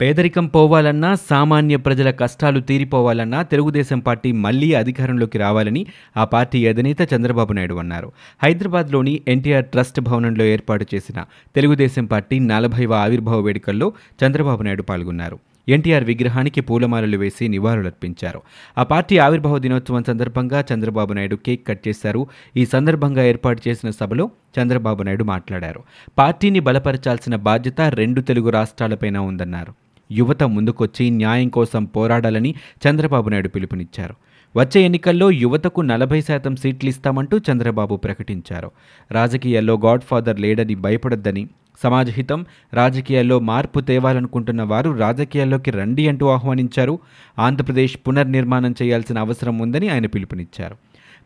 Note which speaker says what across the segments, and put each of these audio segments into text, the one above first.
Speaker 1: పేదరికం పోవాలన్నా సామాన్య ప్రజల కష్టాలు తీరిపోవాలన్నా తెలుగుదేశం పార్టీ మళ్ళీ అధికారంలోకి రావాలని ఆ పార్టీ అధినేత చంద్రబాబు నాయుడు అన్నారు. హైదరాబాద్లోని ఎన్టీఆర్ ట్రస్ట్ భవనంలో ఏర్పాటు చేసిన తెలుగుదేశం పార్టీ నలభైవ ఆవిర్భావ వేడుకల్లో చంద్రబాబు నాయుడు పాల్గొన్నారు. ఎన్టీఆర్ విగ్రహానికి పూలమాలలు వేసి నివాళులర్పించారు. ఆ పార్టీ ఆవిర్భావ దినోత్సవం సందర్భంగా చంద్రబాబు నాయుడు కేక్ కట్ చేశారు. ఈ సందర్భంగా ఏర్పాటు చేసిన సభలో చంద్రబాబు నాయుడు మాట్లాడారు. పార్టీని బలపరచాల్సిన బాధ్యత రెండు తెలుగు రాష్ట్రాలపైన ఉందన్నారు. యువత ముందుకొచ్చి న్యాయం కోసం పోరాడాలని చంద్రబాబు నాయుడు పిలుపునిచ్చారు. వచ్చే ఎన్నికల్లో యువతకు నలభై శాతం సీట్లు ఇస్తామంటూ చంద్రబాబు ప్రకటించారు. రాజకీయాల్లో గాడ్ ఫాదర్ లేడని భయపడొద్దని సమాజ హితం రాజకీయాల్లో మార్పు తేవాలనుకుంటున్న వారు రాజకీయాల్లోకి రండి అంటూ ఆహ్వానించారు. ఆంధ్రప్రదేశ్ పునర్నిర్మాణం చేయాల్సిన అవసరం ఉందని ఆయన పిలుపునిచ్చారు.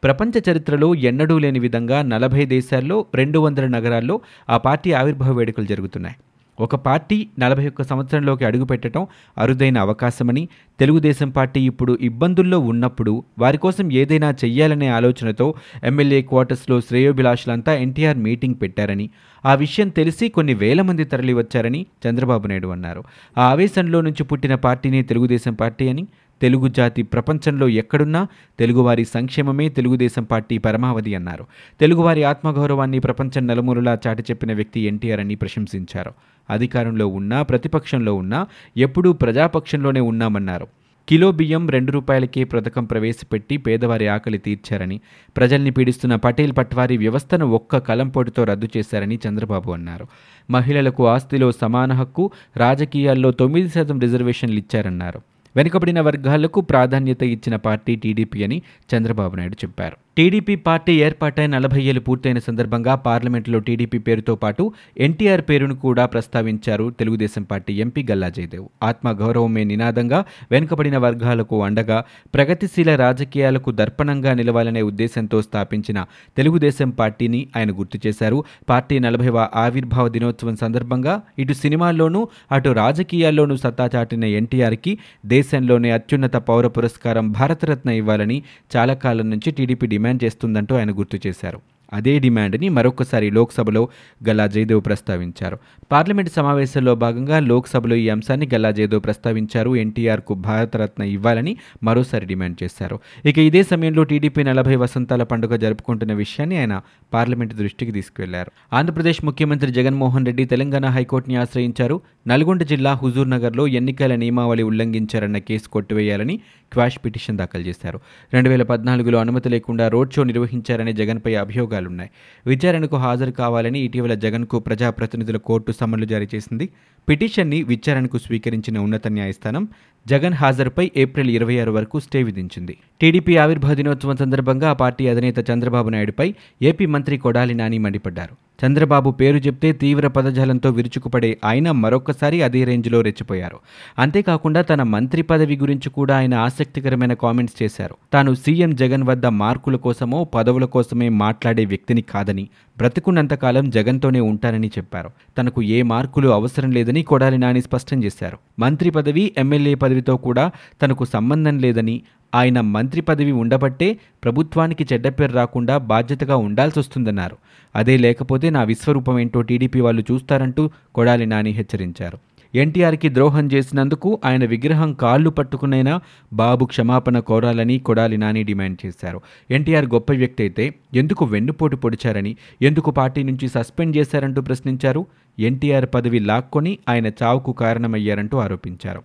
Speaker 1: ప్రపంచ చరిత్రలో ఎన్నడూ లేని విధంగా నలభై దేశాల్లో రెండు వందల నగరాల్లో ఆ పార్టీ ఆవిర్భావ వేడుకలు జరుగుతున్నాయి. ఒక పార్టీ నలభై ఒక్క సంవత్సరంలోకి అడుగుపెట్టడం అరుదైన అవకాశమని తెలుగుదేశం పార్టీ ఇప్పుడు ఇబ్బందుల్లో ఉన్నప్పుడు వారి కోసం ఏదైనా చెయ్యాలనే ఆలోచనతో ఎమ్మెల్యే క్వార్టర్స్లో శ్రేయోభిలాషులంతా ఎన్టీఆర్ మీటింగ్ పెట్టారని ఆ విషయం తెలిసి కొన్ని వేల మంది తరలివచ్చారని చంద్రబాబు నాయుడు అన్నారు. ఆ ఆవేశంలో నుంచి పుట్టిన పార్టీనే తెలుగుదేశం పార్టీ అని తెలుగు జాతి ప్రపంచంలో ఎక్కడున్నా తెలుగువారి సంక్షేమమే తెలుగుదేశం పార్టీ పరమావధి అన్నారు. తెలుగువారి ఆత్మగౌరవాన్ని ప్రపంచం నలుమూలలా చాటి చెప్పిన వ్యక్తి ఎన్టీఆర్ అని ప్రశంసించారు. అధికారంలో ఉన్నా ప్రతిపక్షంలో ఉన్నా ఎప్పుడూ ప్రజాపక్షంలోనే ఉన్నామన్నారు. కిలో బియ్యం రెండు రూపాయలకే పథకం ప్రవేశపెట్టి పేదవారి ఆకలి తీర్చారని ప్రజల్ని పీడిస్తున్న పటేల్ పట్వారీ వ్యవస్థను ఒక్క కలంపోటుతో రద్దు చేశారని చంద్రబాబు అన్నారు. మహిళలకు ఆస్తిలో సమాన హక్కు రాజకీయాల్లో తొమ్మిది శాతం రిజర్వేషన్లు ఇచ్చారన్నారు. వెనుకబడిన వర్గాలకు ప్రాధాన్యత ఇచ్చిన పార్టీ టీడీపీ అని చంద్రబాబు నాయుడు చెప్పారు. టీడీపీ పార్టీ ఏర్పాటై నలభై ఏళ్ళు పూర్తయిన సందర్భంగా పార్లమెంటులో టీడీపీ పేరుతో పాటు ఎన్టీఆర్ పేరును కూడా ప్రస్తావించారు తెలుగుదేశం పార్టీ ఎంపీ గల్లా జయదేవ్. ఆత్మగౌరవమే నినాదంగా వెనుకబడిన వర్గాలకు అండగా ప్రగతిశీల రాజకీయాలకు దర్పణంగా నిలవాలనే ఉద్దేశంతో స్థాపించిన తెలుగుదేశం పార్టీని ఆయన గుర్తు చేశారు. పార్టీ నలభైవ ఆవిర్భావ దినోత్సవం సందర్భంగా ఇటు సినిమాల్లోనూ అటు రాజకీయాల్లోనూ సత్తా చాటిన ఎన్టీఆర్కి దేశంలోనే అత్యున్నత పౌర పురస్కారం భారతరత్న ఇవ్వాలని చాలా కాలం నుంచి టీడీపీ డిమాండ్ చేస్తుందంటూ ఆయన గుర్తు చేశారు. అదే డిమాండ్ని మరొకసారి లోక్సభలో గల్లా జయదేవ్ ప్రస్తావించారు. పార్లమెంట్ సమావేశంలో భాగంగా లోక్సభలో ఈ అంశాన్ని గల్లా జయదేవ్ ప్రస్తావించారు. ఎన్టీఆర్కు భారతరత్న ఇవ్వాలని మరోసారి డిమాండ్ చేశారు. ఇక ఇదే సమయంలో టీడీపీ నలభై వసంతాల పండుగ జరుపుకుంటున్న విషయాన్ని ఆయన పార్లమెంటు దృష్టికి తీసుకువెళ్ళారు ఆంధ్రప్రదేశ్ ముఖ్యమంత్రి జగన్మోహన్ రెడ్డి తెలంగాణ హైకోర్టుని ఆశ్రయించారు. నల్గొండ జిల్లా హుజూర్ నగర్లో ఎన్నికల నియమావళి ఉల్లంఘించారన్న కేసు కొట్టివేయాలని క్వాష్ పిటిషన్ దాఖలు చేశారు. రెండు వేల పద్నాలుగులో అనుమతి లేకుండా రోడ్ షో నిర్వహించారనే జగన్పై అభియోగాలున్నాయి. విచారణకు హాజరు కావాలని ఇటీవల జగన్కు ప్రజాప్రతినిధుల కోర్టు సమన్లు జారీ చేసింది. పిటిషన్ని విచారణకు స్వీకరించిన ఉన్నత న్యాయస్థానం జగన్ హాజరుపై ఏప్రిల్ ఇరవై ఆరు వరకు స్టే విధించింది. టీడీపీ ఆవిర్భావ దినోత్సవం సందర్భంగా ఆ పార్టీ అధినేత చంద్రబాబు నాయుడుపై ఏపీ మంత్రి కొడాలి నాని మండిపడ్డారు. చంద్రబాబు పేరు చెప్తే తీవ్ర పదజాలంతో విరుచుకుపడే ఆయన మరొకసారి అదే రేంజ్లో రెచ్చిపోయారు. అంతేకాకుండా తన మంత్రి పదవి గురించి కూడా ఆయన ఆసక్తికరమైన కామెంట్స్ చేశారు. తాను సీఎం జగన్ వద్ద మార్కుల కోసమో పదవుల కోసమే మాట్లాడే వ్యక్తిని కాదని బ్రతుకున్నంతకాలం జగన్తోనే ఉంటానని చెప్పారు. తనకు ఏ మార్కులు అవసరం లేదని కొడాలి నాని స్పష్టం చేశారు. మంత్రి పదవి ఎమ్మెల్యే పదవితో కూడా తనకు సంబంధం లేదని ఆయన మంత్రి పదవి ఉండబట్టే ప్రభుత్వానికి చెడ్డ పేరు రాకుండా బాధ్యతగా ఉండాల్సి వస్తుందన్నారు. అదే లేకపోతే నా విశ్వరూపం ఏంటో టీడీపీ వాళ్ళు చూస్తారంటూ కొడాలి నాని హెచ్చరించారు. ఎన్టీఆర్కి ద్రోహం చేసినందుకు ఆయన విగ్రహం కాళ్ళు పట్టుకునైనా బాబు క్షమాపణ కోరాలని కొడాలి నాని డిమాండ్ చేశారు. ఎన్టీఆర్ గొప్ప వ్యక్తి అయితే ఎందుకు వెన్నుపోటు పొడిచారని ఎందుకు పార్టీ నుంచి సస్పెండ్ చేశారంటూ ప్రశ్నించారు. ఎన్టీఆర్ పదవి లాక్కొని ఆయన చావుకు కారణమయ్యారంటూ ఆరోపించారు.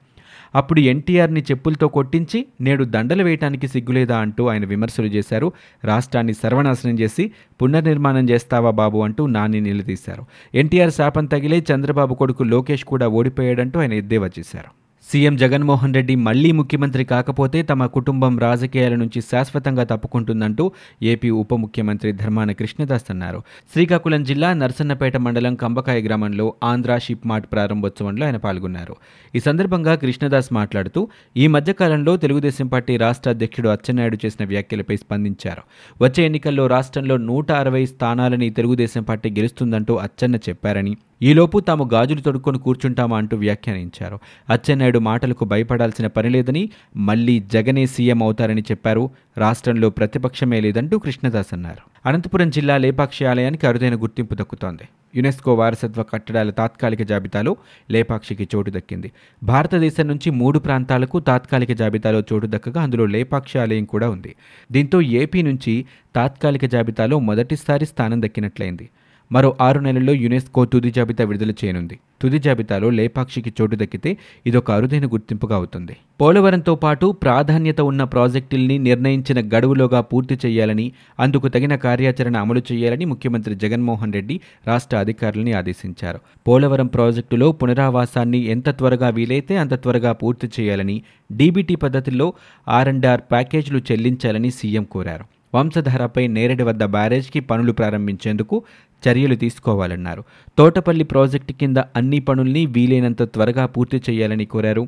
Speaker 1: అప్పుడు ఎన్టీఆర్ని చెప్పులతో కొట్టించి నేడు దండలు వేయటానికి సిగ్గులేదా అంటూ ఆయన విమర్శలు చేశారు. రాష్ట్రాన్ని సర్వనాశనం చేసి పునర్నిర్మాణం చేస్తావా బాబు అంటూ నాని నిలదీశారు. ఎన్టీఆర్ శాపం తగిలే చంద్రబాబు కొడుకు లోకేష్ కూడా ఓడిపోయాడంటూ ఆయన ఎద్దేవా చేశారు. సీఎం జగన్మోహన్ రెడ్డి మళ్ళీ ముఖ్యమంత్రి కాకపోతే తమ కుటుంబం రాజకీయాల నుంచి శాశ్వతంగా తప్పుకుంటుందంటూ ఏపీ ఉప ముఖ్యమంత్రి ధర్మాన కృష్ణదాస్ అన్నారు. శ్రీకాకుళం జిల్లా నర్సన్నపేట మండలం కంబకాయ గ్రామంలో ఆంధ్ర షిప్ మార్ట్ ప్రారంభోత్సవంలో ఆయన పాల్గొన్నారు. ఈ సందర్భంగా కృష్ణదాస్ మాట్లాడుతూ ఈ మధ్యకాలంలో తెలుగుదేశం పార్టీ రాష్ట్ర అధ్యక్షుడు అచ్చెన్నాయుడు చేసిన వ్యాఖ్యలపై స్పందించారు. వచ్చే ఎన్నికల్లో రాష్ట్రంలో నూట అరవై స్థానాలని తెలుగుదేశం పార్టీ గెలుస్తుందంటూ అచ్చెన్న చెప్పారని ఈలోపు తాము గాజులు తొడుక్కొని కూర్చుంటామా అంటూ వ్యాఖ్యానించారు. అచ్చెన్నాయుడు మాటలకు భయపడాల్సిన పని లేదని మళ్ళీ జగనే సీఎం అవుతారని చెప్పారు. రాష్ట్రంలో ప్రతిపక్షమే లేదంటూ కృష్ణదాస్ అన్నారు. అనంతపురం జిల్లా లేపాక్షి ఆలయానికి అరుదైన గుర్తింపు దక్కుతోంది. యునెస్కో వారసత్వ కట్టడాల తాత్కాలిక జాబితాలో లేపాక్షికి చోటు దక్కింది. భారతదేశం నుంచి మూడు ప్రాంతాలకు తాత్కాలిక జాబితాలో చోటు దక్కగా అందులో లేపాక్షి ఆలయం కూడా ఉంది. దీంతో ఏపీ నుంచి తాత్కాలిక జాబితాలో మొదటిసారి స్థానం దక్కినట్లయింది. మరో ఆరు నెలల్లో యునెస్కో తుది జాబితా విడుదల చేయనుంది. తుది జాబితాలో లేపాక్షికి చోటు దక్కితే ఇదొక అరుదైన గుర్తింపుగా అవుతుంది. పోలవరంతో పాటు ప్రాధాన్యత ఉన్న ప్రాజెక్టుల్ని నిర్ణయించిన గడువులోగా పూర్తి చేయాలని అందుకు తగిన కార్యాచరణ అమలు చేయాలని ముఖ్యమంత్రి జగన్మోహన్ రెడ్డి రాష్ట్ర అధికారులని ఆదేశించారు. పోలవరం ప్రాజెక్టులో పునరావాసాన్ని ఎంత త్వరగా వీలైతే అంత త్వరగా పూర్తి చేయాలని డీబీటీ పద్ధతిలో ఆర్ అండ్ ఆర్ ప్యాకేజీలు చెల్లించాలని సీఎం కోరారు. వంశధారపై నేరేడు వద్ద బ్యారేజ్కి పనులు ప్రారంభించేందుకు చర్యలు తీసుకోవాలన్నారు. తోటపల్లి ప్రాజెక్టు కింద అన్ని పనుల్ని వీలైనంత త్వరగా పూర్తి చేయాలని కోరారు.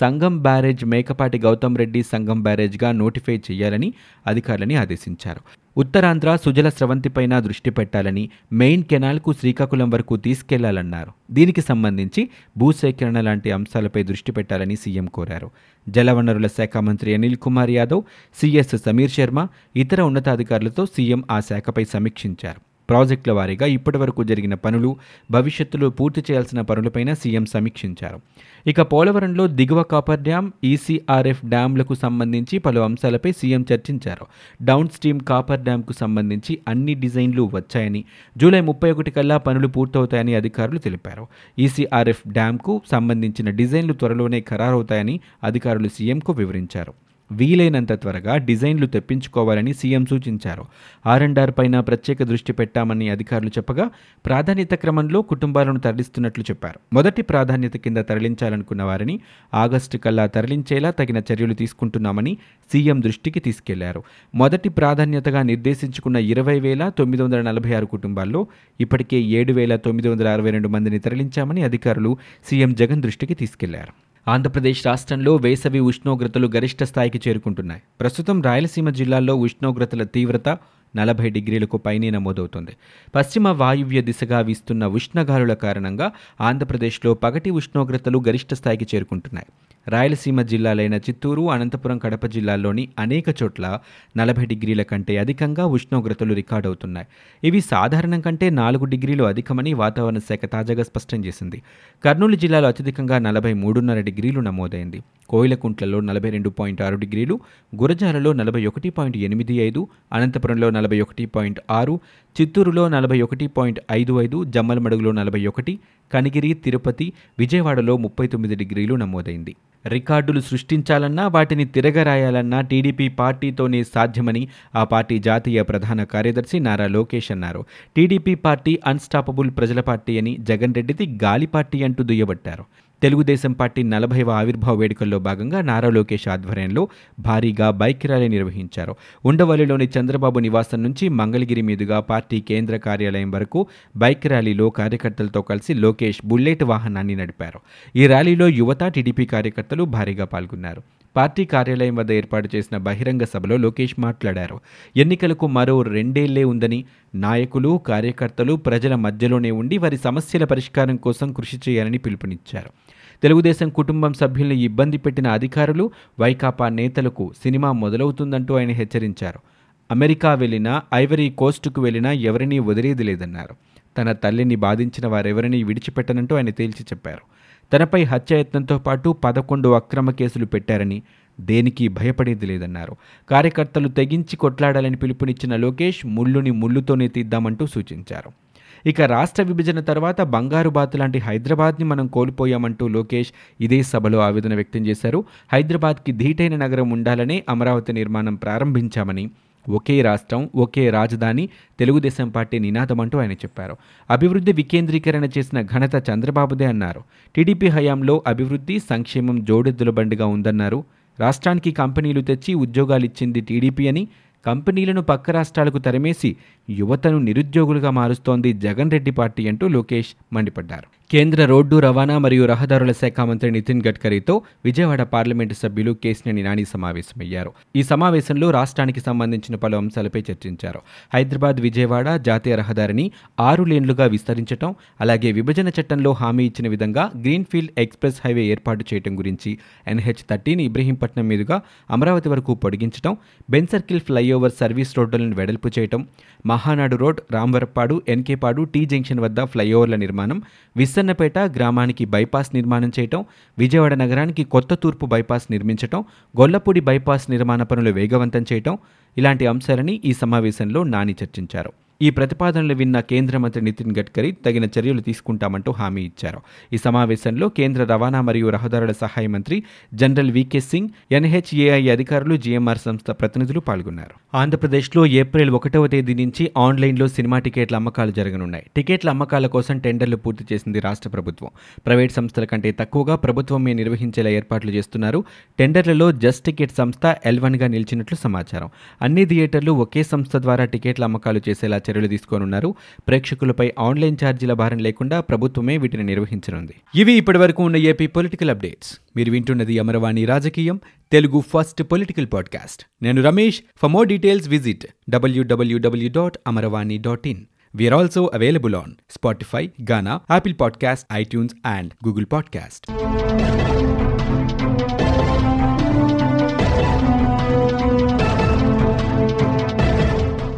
Speaker 1: సంగం బ్యారేజ్ మేకపాటి గౌతమ్ రెడ్డి సంగం బ్యారేజ్గా నోటిఫై చేయాలని అధికారులని ఆదేశించారు. ఉత్తరాంధ్ర సుజల స్రవంతిపైన దృష్టి పెట్టాలని మెయిన్ కెనాల్కు శ్రీకాకుళం వరకు తీసుకెళ్ళాలన్నారు. దీనికి సంబంధించి భూసేకరణ లాంటి అంశాలపై దృష్టి పెట్టాలని సీఎం కోరారు. జలవనరుల శాఖ మంత్రి అనిల్ కుమార్ యాదవ్ సిఎస్ సమీర్ శర్మ ఇతర ఉన్నతాధికారులతో సీఎం ఆ శాఖపై సమీక్షించారు. ప్రాజెక్టుల వారీగా ఇప్పటివరకు జరిగిన పనులు భవిష్యత్తులో పూర్తి చేయాల్సిన పనులపైన సీఎం సమీక్షించారు. ఇక పోలవరంలో దిగువ కాపర్ డ్యాం ఈసీఆర్ఎఫ్ డ్యాంలకు సంబంధించి పలు అంశాలపై సీఎం చర్చించారు. డౌన్ స్ట్రీమ్ కాపర్ డ్యాంకు సంబంధించి అన్ని డిజైన్లు వచ్చాయని జూలై ముప్పై ఒకటి కల్లా పనులు పూర్తవుతాయని అధికారులు తెలిపారు. ఈసీఆర్ఎఫ్ డ్యాంకు సంబంధించిన డిజైన్లు త్వరలోనే ఖరారవుతాయని అధికారులు సీఎంకు వివరించారు. వీలైనంత త్వరగా డిజైన్లు తెప్పించుకోవాలని సీఎం సూచించారు. ఆర్ అండ్ ఆర్ పైన ప్రత్యేక దృష్టి పెట్టామని అధికారులు చెప్పగా ప్రాధాన్యత క్రమంలో కుటుంబాలను తరలిస్తున్నట్లు చెప్పారు. మొదటి ప్రాధాన్యత కింద తరలించాలనుకున్న వారిని ఆగస్టు కల్లా తరలించేలా తగిన చర్యలు తీసుకుంటున్నామని సీఎం దృష్టికి తీసుకెళ్ళారు. మొదటి ప్రాధాన్యతగా నిర్దేశించుకున్న ఇరవై వేల తొమ్మిది వందల నలభై ఆరు కుటుంబాల్లో ఇప్పటికే ఏడు వేల తొమ్మిది వందల అరవై రెండు మందిని తరలించామని అధికారులు సీఎం జగన్ దృష్టికి తీసుకెళ్ళారు. ఆంధ్రప్రదేశ్ రాష్ట్రంలో వేసవి ఉష్ణోగ్రతలు గరిష్ట స్థాయికి చేరుకుంటున్నాయి. ప్రస్తుతం రాయలసీమ జిల్లాల్లో ఉష్ణోగ్రతల తీవ్రత నలభై డిగ్రీలకు పైనే నమోదవుతుంది. పశ్చిమ వాయువ్య దిశగా వీస్తున్న ఉష్ణగాలుల కారణంగా ఆంధ్రప్రదేశ్లో పగటి ఉష్ణోగ్రతలు గరిష్ట స్థాయికి చేరుకుంటున్నాయి. రాయలసీమ జిల్లాలైన చిత్తూరు అనంతపురం కడప జిల్లాల్లోని అనేక చోట్ల నలభై డిగ్రీల కంటే అధికంగా ఉష్ణోగ్రతలు రికార్డవుతున్నాయి. ఇవి సాధారణం కంటే నాలుగు డిగ్రీలు అధికమని వాతావరణ శాఖ తాజాగా స్పష్టం చేసింది. కర్నూలు జిల్లాలో అత్యధికంగా నలభై మూడున్నర డిగ్రీలు నమోదైంది. కోయిలకుంట్లలో నలభై రెండు పాయింట్ ఆరు డిగ్రీలు గురజాలలో నలభై ఒకటి పాయింట్ ఎనిమిది ఐదు అనంతపురంలో నలభై ఒకటి పాయింట్ ఆరు చిత్తూరులో నలభై ఒకటి పాయింట్ ఐదు ఐదు జమ్మలమడుగులో నలభై ఒకటి కనిగిరి తిరుపతి విజయవాడలో ముప్పై తొమ్మిది డిగ్రీలు నమోదైంది. రికార్డులు సృష్టించాలన్నా వాటిని తిరగరాయాలన్నా టీడీపీ పార్టీతోనే సాధ్యమని ఆ పార్టీ జాతీయ ప్రధాన కార్యదర్శి నారా లోకేష్ అన్నారు. టీడీపీ పార్టీ అన్స్టాపబుల్ ప్రజల పార్టీ అని జగన్ రెడ్డిది గాలి పార్టీ అంటూ దుయ్యబట్టారు. తెలుగుదేశం పార్టీ నలభైవ ఆవిర్భావ వేడుకల్లో భాగంగా నారా లోకేష్ ఆధ్వర్యంలో భారీగా బైక్ ర్యాలీ నిర్వహించారు. ఉండవల్లిలోని చంద్రబాబు నివాసం నుంచి మంగళగిరి మీదుగా పార్టీ కేంద్ర కార్యాలయం వరకు బైక్ ర్యాలీలో కార్యకర్తలతో కలిసి లోకేష్ బుల్లెట్ వాహనాన్ని నడిపారు. ఈ ర్యాలీలో యువత టీడీపీ కార్యకర్తలు భారీగా పాల్గొన్నారు. పార్టీ కార్యాలయం వద్ద ఏర్పాటు చేసిన బహిరంగ సభలో లోకేష్ మాట్లాడారు. ఎన్నికలకు మరో రెండేళ్ళే ఉందని నాయకులు కార్యకర్తలు ప్రజల మధ్యలోనే ఉండి వారి సమస్యల పరిష్కారం కోసం కృషి చేయాలని పిలుపునిచ్చారు. తెలుగుదేశం కుటుంబం సభ్యుల్ని ఇబ్బంది పెట్టిన అధికారులు వైకాపా నేతలకు సినిమా మొదలవుతుందంటూ ఆయన హెచ్చరించారు. అమెరికా వెళ్ళినా ఐవరీ కోస్టుకు వెళ్ళినా ఎవరినీ వదిలేది లేదన్నారు. తన తల్లిని బాధించిన వారెవరినీ విడిచిపెట్టనంటూ ఆయన తేల్చి చెప్పారు. తనపై హత్యాయత్నంతో పాటు పదకొండు అక్రమ కేసులు పెట్టారని దేనికి భయపడేది లేదన్నారు. కార్యకర్తలు తెగించి కొట్లాడాలని పిలుపునిచ్చిన లోకేష్ ముళ్ళుని ముళ్ళుతోనే తీద్దామంటూ సూచించారు. ఇక రాష్ట్ర విభజన తర్వాత బంగారు బాతు లాంటి హైదరాబాద్ని మనం కోల్పోయామంటూ లోకేష్ ఇదే సభలో ఆవేదన వ్యక్తం చేశారు. హైదరాబాద్కి ధీటైన నగరం ఉండాలనే అమరావతి నిర్మాణం ప్రారంభించామని ఒకే రాష్ట్రం ఒకే రాజధాని తెలుగుదేశం పార్టీ నినాదమంటూ ఆయన చెప్పారు. అభివృద్ధి వికేంద్రీకరణ చేసిన ఘనత చంద్రబాబుదే అన్నారు. టీడీపీ హయాంలో అభివృద్ధి సంక్షేమం జోడెద్దుల బండిగా ఉందన్నారు. రాష్ట్రానికి కంపెనీలు తెచ్చి ఉద్యోగాలిచ్చింది టీడీపీ అని కంపెనీలను పక్క రాష్ట్రాలకు తరిమేసి యువతను నిరుద్యోగులుగా మారుస్తోంది జగన్ రెడ్డి పార్టీ అంటూ లోకేష్ మండిపడ్డారు. కేంద్ర రోడ్డు రవాణా మరియు రహదారుల శాఖ మంత్రి నితిన్ గడ్కరీతో విజయవాడ పార్లమెంటు సభ్యులు కేసినేని నాని సమావేశమయ్యారు. ఈ సమావేశంలో రాష్ట్రానికి సంబంధించిన పలు అంశాలపై చర్చించారు. హైదరాబాద్ విజయవాడ జాతీయ రహదారిని ఆరు లేన్లుగా విస్తరించడం అలాగే విభజన చట్టంలో హామీ ఇచ్చిన విధంగా గ్రీన్ఫీల్డ్ ఎక్స్ప్రెస్ హైవే ఏర్పాటు చేయడం గురించి ఎన్హెచ్ థర్టీని ఇబ్రహీంపట్నం మీదుగా అమరావతి వరకు పొడిగించడం బెన్ సర్కిల్ ఫ్లైఓవర్ సర్వీస్ రోడ్డులను వెడల్పు చేయటం Mahanadu road Ramavarappadu Enikepadu T junction వద్ద ఫ్లైఓవర్ల నిర్మాణం విస్సన్నపేట గ్రామానికి బైపాస్ నిర్మాణం చేయటం విజయవాడ నగరానికి కొత్త తూర్పు బైపాస్ నిర్మించటం గొల్లపూడి బైపాస్ నిర్మాణ పనులు వేగవంతం చేయటం ఇలాంటి అంశాలని ఈ సమావేశంలో నాని చర్చించారు. ఈ ప్రతిపాదనలు విన్న కేంద్ర మంత్రి నితిన్ గడ్కరీ తగిన చర్యలు తీసుకుంటామంటూ హామీ ఇచ్చారు. ఈ సమావేశంలో కేంద్ర రవాణా మరియు రహదారుల సహాయ మంత్రి జనరల్ వికే సింగ్ ఎన్హెచ్ఏఐ అధికారులు జీఎంఆర్ సంస్థ ప్రతినిధులు పాల్గొన్నారు. ఆంధ్రప్రదేశ్లో ఏప్రిల్ ఒకటవ తేదీ నుంచి ఆన్లైన్లో సినిమా టికెట్ల అమ్మకాలు జరగనున్నాయి. టికెట్ల అమ్మకాల కోసం టెండర్లు పూర్తి చేసింది రాష్ట్ర ప్రభుత్వం. ప్రైవేట్ సంస్థల కంటే తక్కువగా ప్రభుత్వమే నిర్వహించేలా ఏర్పాట్లు చేస్తున్నారు. టెండర్లలో జస్ట్ టికెట్ సంస్థ ఎల్వన్గా గా నిలిచినట్లు సమాచారం. అన్ని థియేటర్లు ఒకే సంస్థ ద్వారా టికెట్ల అమ్మకాలు చేసేలా చర్యలు తీసుకోనున్నారు ప్రేక్షకులపై ఆన్లైన్ ఛార్జీల భారం లేకుండా ప్రభుత్వమే వీటిని నిర్వహించనుంది. ఇవి ఇప్పటివరకు ఉన్న ఏపీ పొలిటికల్ అప్డేట్స్. మీరు వింటున్నది అమరవాణి రాజకీయం. Telugu first political podcast. నేను Ramesh. For more details visit WWW dot Amaravani dot in. We are also available on Spotify, Ghana, Apple Podcast, iTunes, and Google Podcast.